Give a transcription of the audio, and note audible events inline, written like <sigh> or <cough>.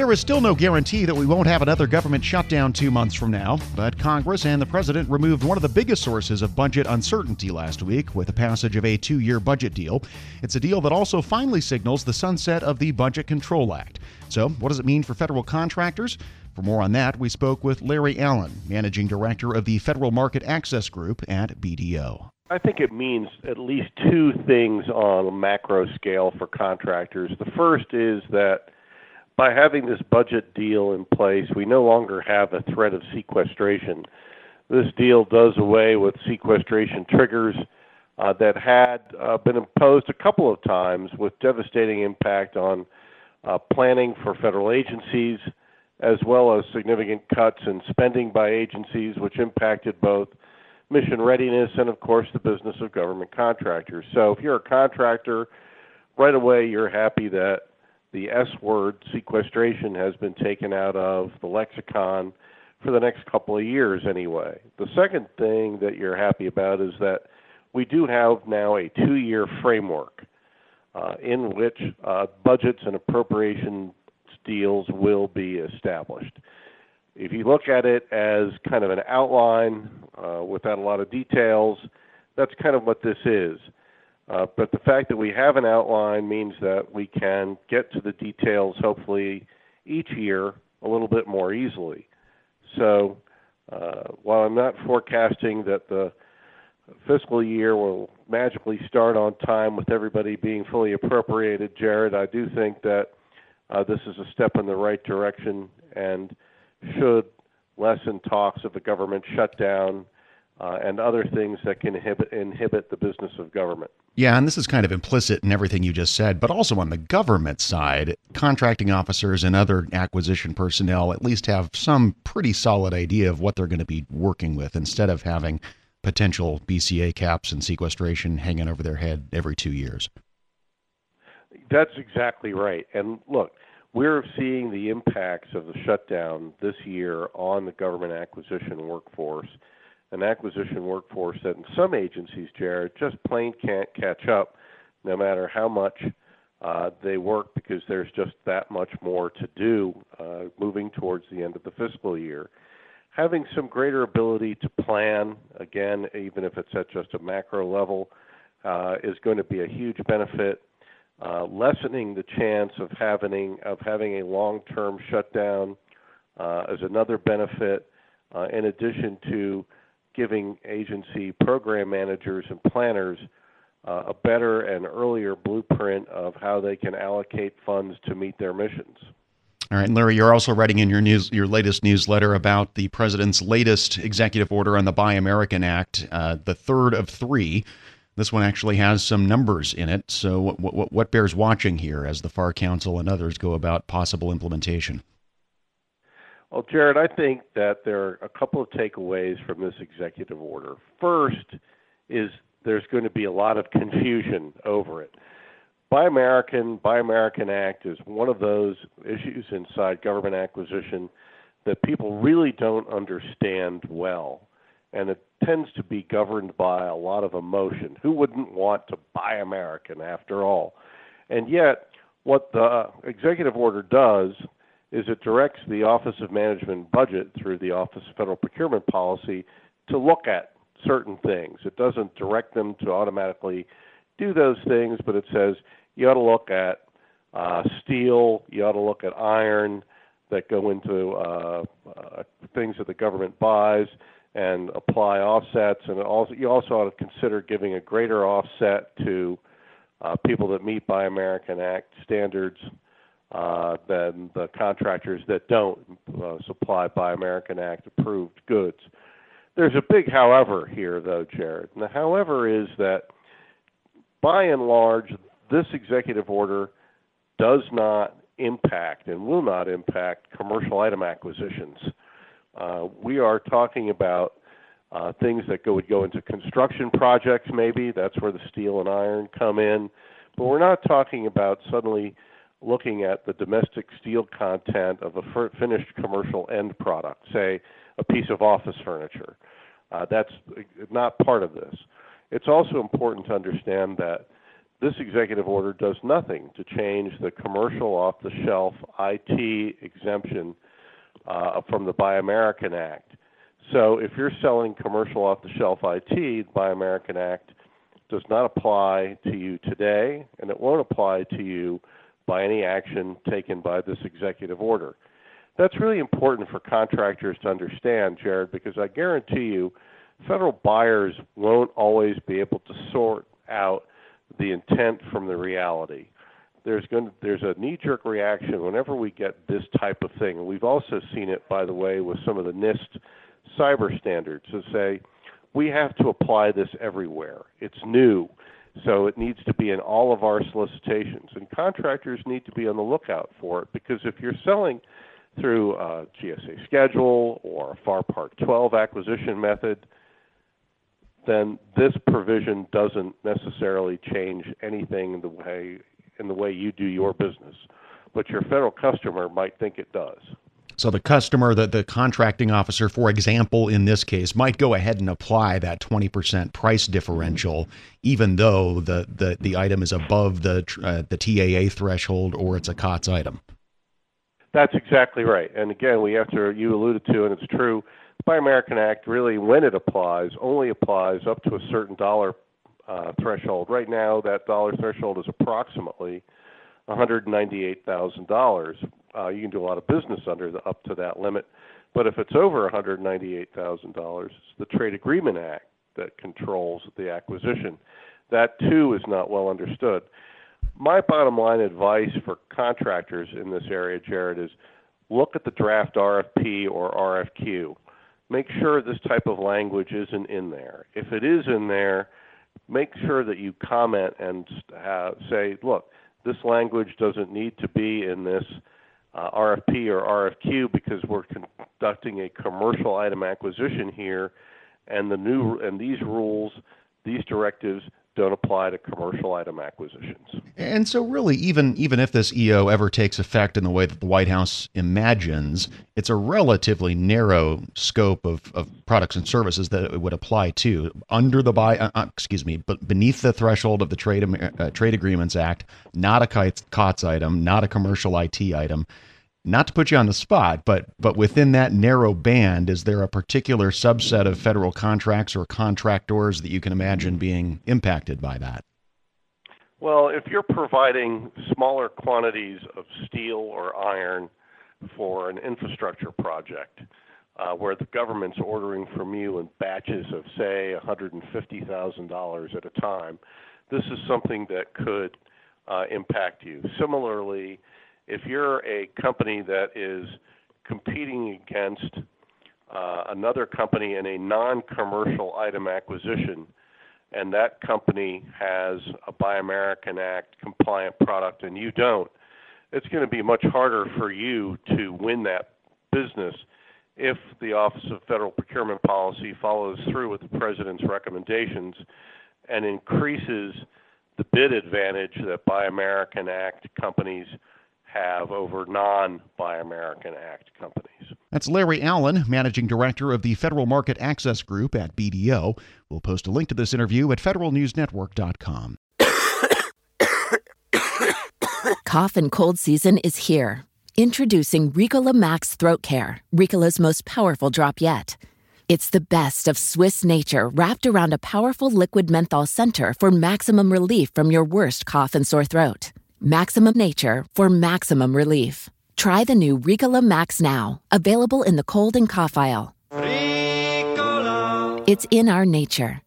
There is still no guarantee that we won't have another government shutdown two months from now, but Congress and the President removed one of the biggest sources of budget uncertainty last week with the passage of a two year budget deal. It's a deal that also finally signals the sunset of the Budget Control Act. So, what does it mean for federal contractors? For more on that, we spoke with Larry Allen, Managing Director of the Federal Market Access Group at BDO. I think it means at least two things on a macro scale for contractors. The first is that by having this budget deal in place, we no longer have a threat of sequestration. This deal does away with sequestration triggers uh, that had uh, been imposed a couple of times with devastating impact on uh, planning for federal agencies, as well as significant cuts in spending by agencies, which impacted both mission readiness and, of course, the business of government contractors. So if you're a contractor, right away you're happy that the S word sequestration has been taken out of the lexicon for the next couple of years anyway. The second thing that you're happy about is that we do have now a two year framework uh, in which uh, budgets and appropriation deals will be established. If you look at it as kind of an outline uh, without a lot of details, that's kind of what this is. Uh, but the fact that we have an outline means that we can get to the details, hopefully, each year a little bit more easily. So, uh, while I'm not forecasting that the fiscal year will magically start on time with everybody being fully appropriated, Jared, I do think that uh, this is a step in the right direction and should lessen talks of a government shutdown uh, and other things that can inhibit, inhibit the business of government. Yeah, and this is kind of implicit in everything you just said, but also on the government side, contracting officers and other acquisition personnel at least have some pretty solid idea of what they're going to be working with instead of having potential BCA caps and sequestration hanging over their head every two years. That's exactly right. And look, we're seeing the impacts of the shutdown this year on the government acquisition workforce an acquisition workforce that in some agencies, Jared, just plain can't catch up no matter how much uh, they work because there's just that much more to do uh, moving towards the end of the fiscal year. Having some greater ability to plan, again, even if it's at just a macro level, uh, is going to be a huge benefit. Uh, lessening the chance of having of having a long-term shutdown uh, is another benefit. Uh, in addition to giving agency program managers and planners uh, a better and earlier blueprint of how they can allocate funds to meet their missions. All right, Larry, you're also writing in your news, your latest newsletter about the president's latest executive order on the Buy American Act, uh, the third of three. This one actually has some numbers in it. So, what, what, what bears watching here as the FAR Council and others go about possible implementation? Well, Jared, I think that there are a couple of takeaways from this executive order. First is there's going to be a lot of confusion over it. Buy American, Buy American Act is one of those issues inside government acquisition that people really don't understand well. And it tends to be governed by a lot of emotion. Who wouldn't want to buy American after all? And yet, what the executive order does is it directs the Office of Management Budget through the Office of Federal Procurement Policy to look at certain things. It doesn't direct them to automatically do those things, but it says you ought to look at uh, steel, you ought to look at iron that go into uh, uh, things that the government buys and apply offsets, and also you also ought to consider giving a greater offset to uh, people that meet Buy American Act standards uh, than the contractors that don't uh, supply Buy American Act approved goods. There's a big however here, though, Jared. And the however is that by and large, this executive order does not impact and will not impact commercial item acquisitions. Uh, we are talking about uh, things that go, would go into construction projects, maybe. That's where the steel and iron come in. But we're not talking about suddenly looking at the domestic steel content of a finished commercial end product, say a piece of office furniture. Uh, that's not part of this. It's also important to understand that this executive order does nothing to change the commercial off the shelf IT exemption uh, from the Buy American Act. So if you're selling commercial off the shelf IT, the Buy American Act does not apply to you today, and it won't apply to you by any action taken by this executive order. That's really important for contractors to understand, Jared, because I guarantee you federal buyers won't always be able to sort out the intent from the reality. There's going to, there's a knee-jerk reaction whenever we get this type of thing, we've also seen it, by the way, with some of the NIST cyber standards to say we have to apply this everywhere. It's new, so it needs to be in all of our solicitations, and contractors need to be on the lookout for it because if you're selling through a GSA schedule or a FAR Part 12 acquisition method, then this provision doesn't necessarily change anything in the way in the way you do your business, but your federal customer might think it does. So the customer, the, the contracting officer, for example, in this case, might go ahead and apply that 20% price differential, even though the, the, the item is above the uh, the TAA threshold or it's a COTS item. That's exactly right. And again, we have to, you alluded to, and it's true, the Buy American Act really, when it applies, only applies up to a certain dollar uh, threshold. Right now, that dollar threshold is approximately $198,000. Uh, you can do a lot of business under the, up to that limit, but if it's over $198,000, it's the Trade Agreement Act that controls the acquisition. That too is not well understood. My bottom line advice for contractors in this area, Jared, is look at the draft RFP or RFQ. Make sure this type of language isn't in there. If it is in there, make sure that you comment and uh, say, look, this language doesn't need to be in this uh, RFP or RFQ because we're conducting a commercial item acquisition here, and the new and these rules, these directives don't apply to commercial item acquisitions. And so, really, even even if this EO ever takes effect in the way that the White House imagines, it's a relatively narrow scope of, of products and services that it would apply to under the buy. Uh, uh excuse me, but beneath the threshold of the Trade uh, Trade Agreements Act, not a COTS item, not a commercial IT item not to put you on the spot, but but within that narrow band, is there a particular subset of federal contracts or contractors that you can imagine being impacted by that? Well, if you're providing smaller quantities of steel or iron for an infrastructure project, uh, where the government's ordering from you in batches of, say, $150,000 at a time, this is something that could uh, impact you. Similarly, if you're a company that is competing against uh, another company in a non-commercial item acquisition, and that company has a Buy American Act compliant product and you don't, it's going to be much harder for you to win that business if the Office of Federal Procurement Policy follows through with the President's recommendations and increases the bid advantage that Buy American Act companies have over non Buy American Act companies. That's Larry Allen, Managing Director of the Federal Market Access Group at BDO. We'll post a link to this interview at federalnewsnetwork.com. <coughs> Cough and cold season is here. Introducing Ricola Max Throat Care, Ricola's most powerful drop yet. It's the best of Swiss nature wrapped around a powerful liquid menthol center for maximum relief from your worst cough and sore throat. Maximum Nature for maximum relief. Try the new Ricola Max now, available in the cold and cough aisle. Ricola. It's in our nature.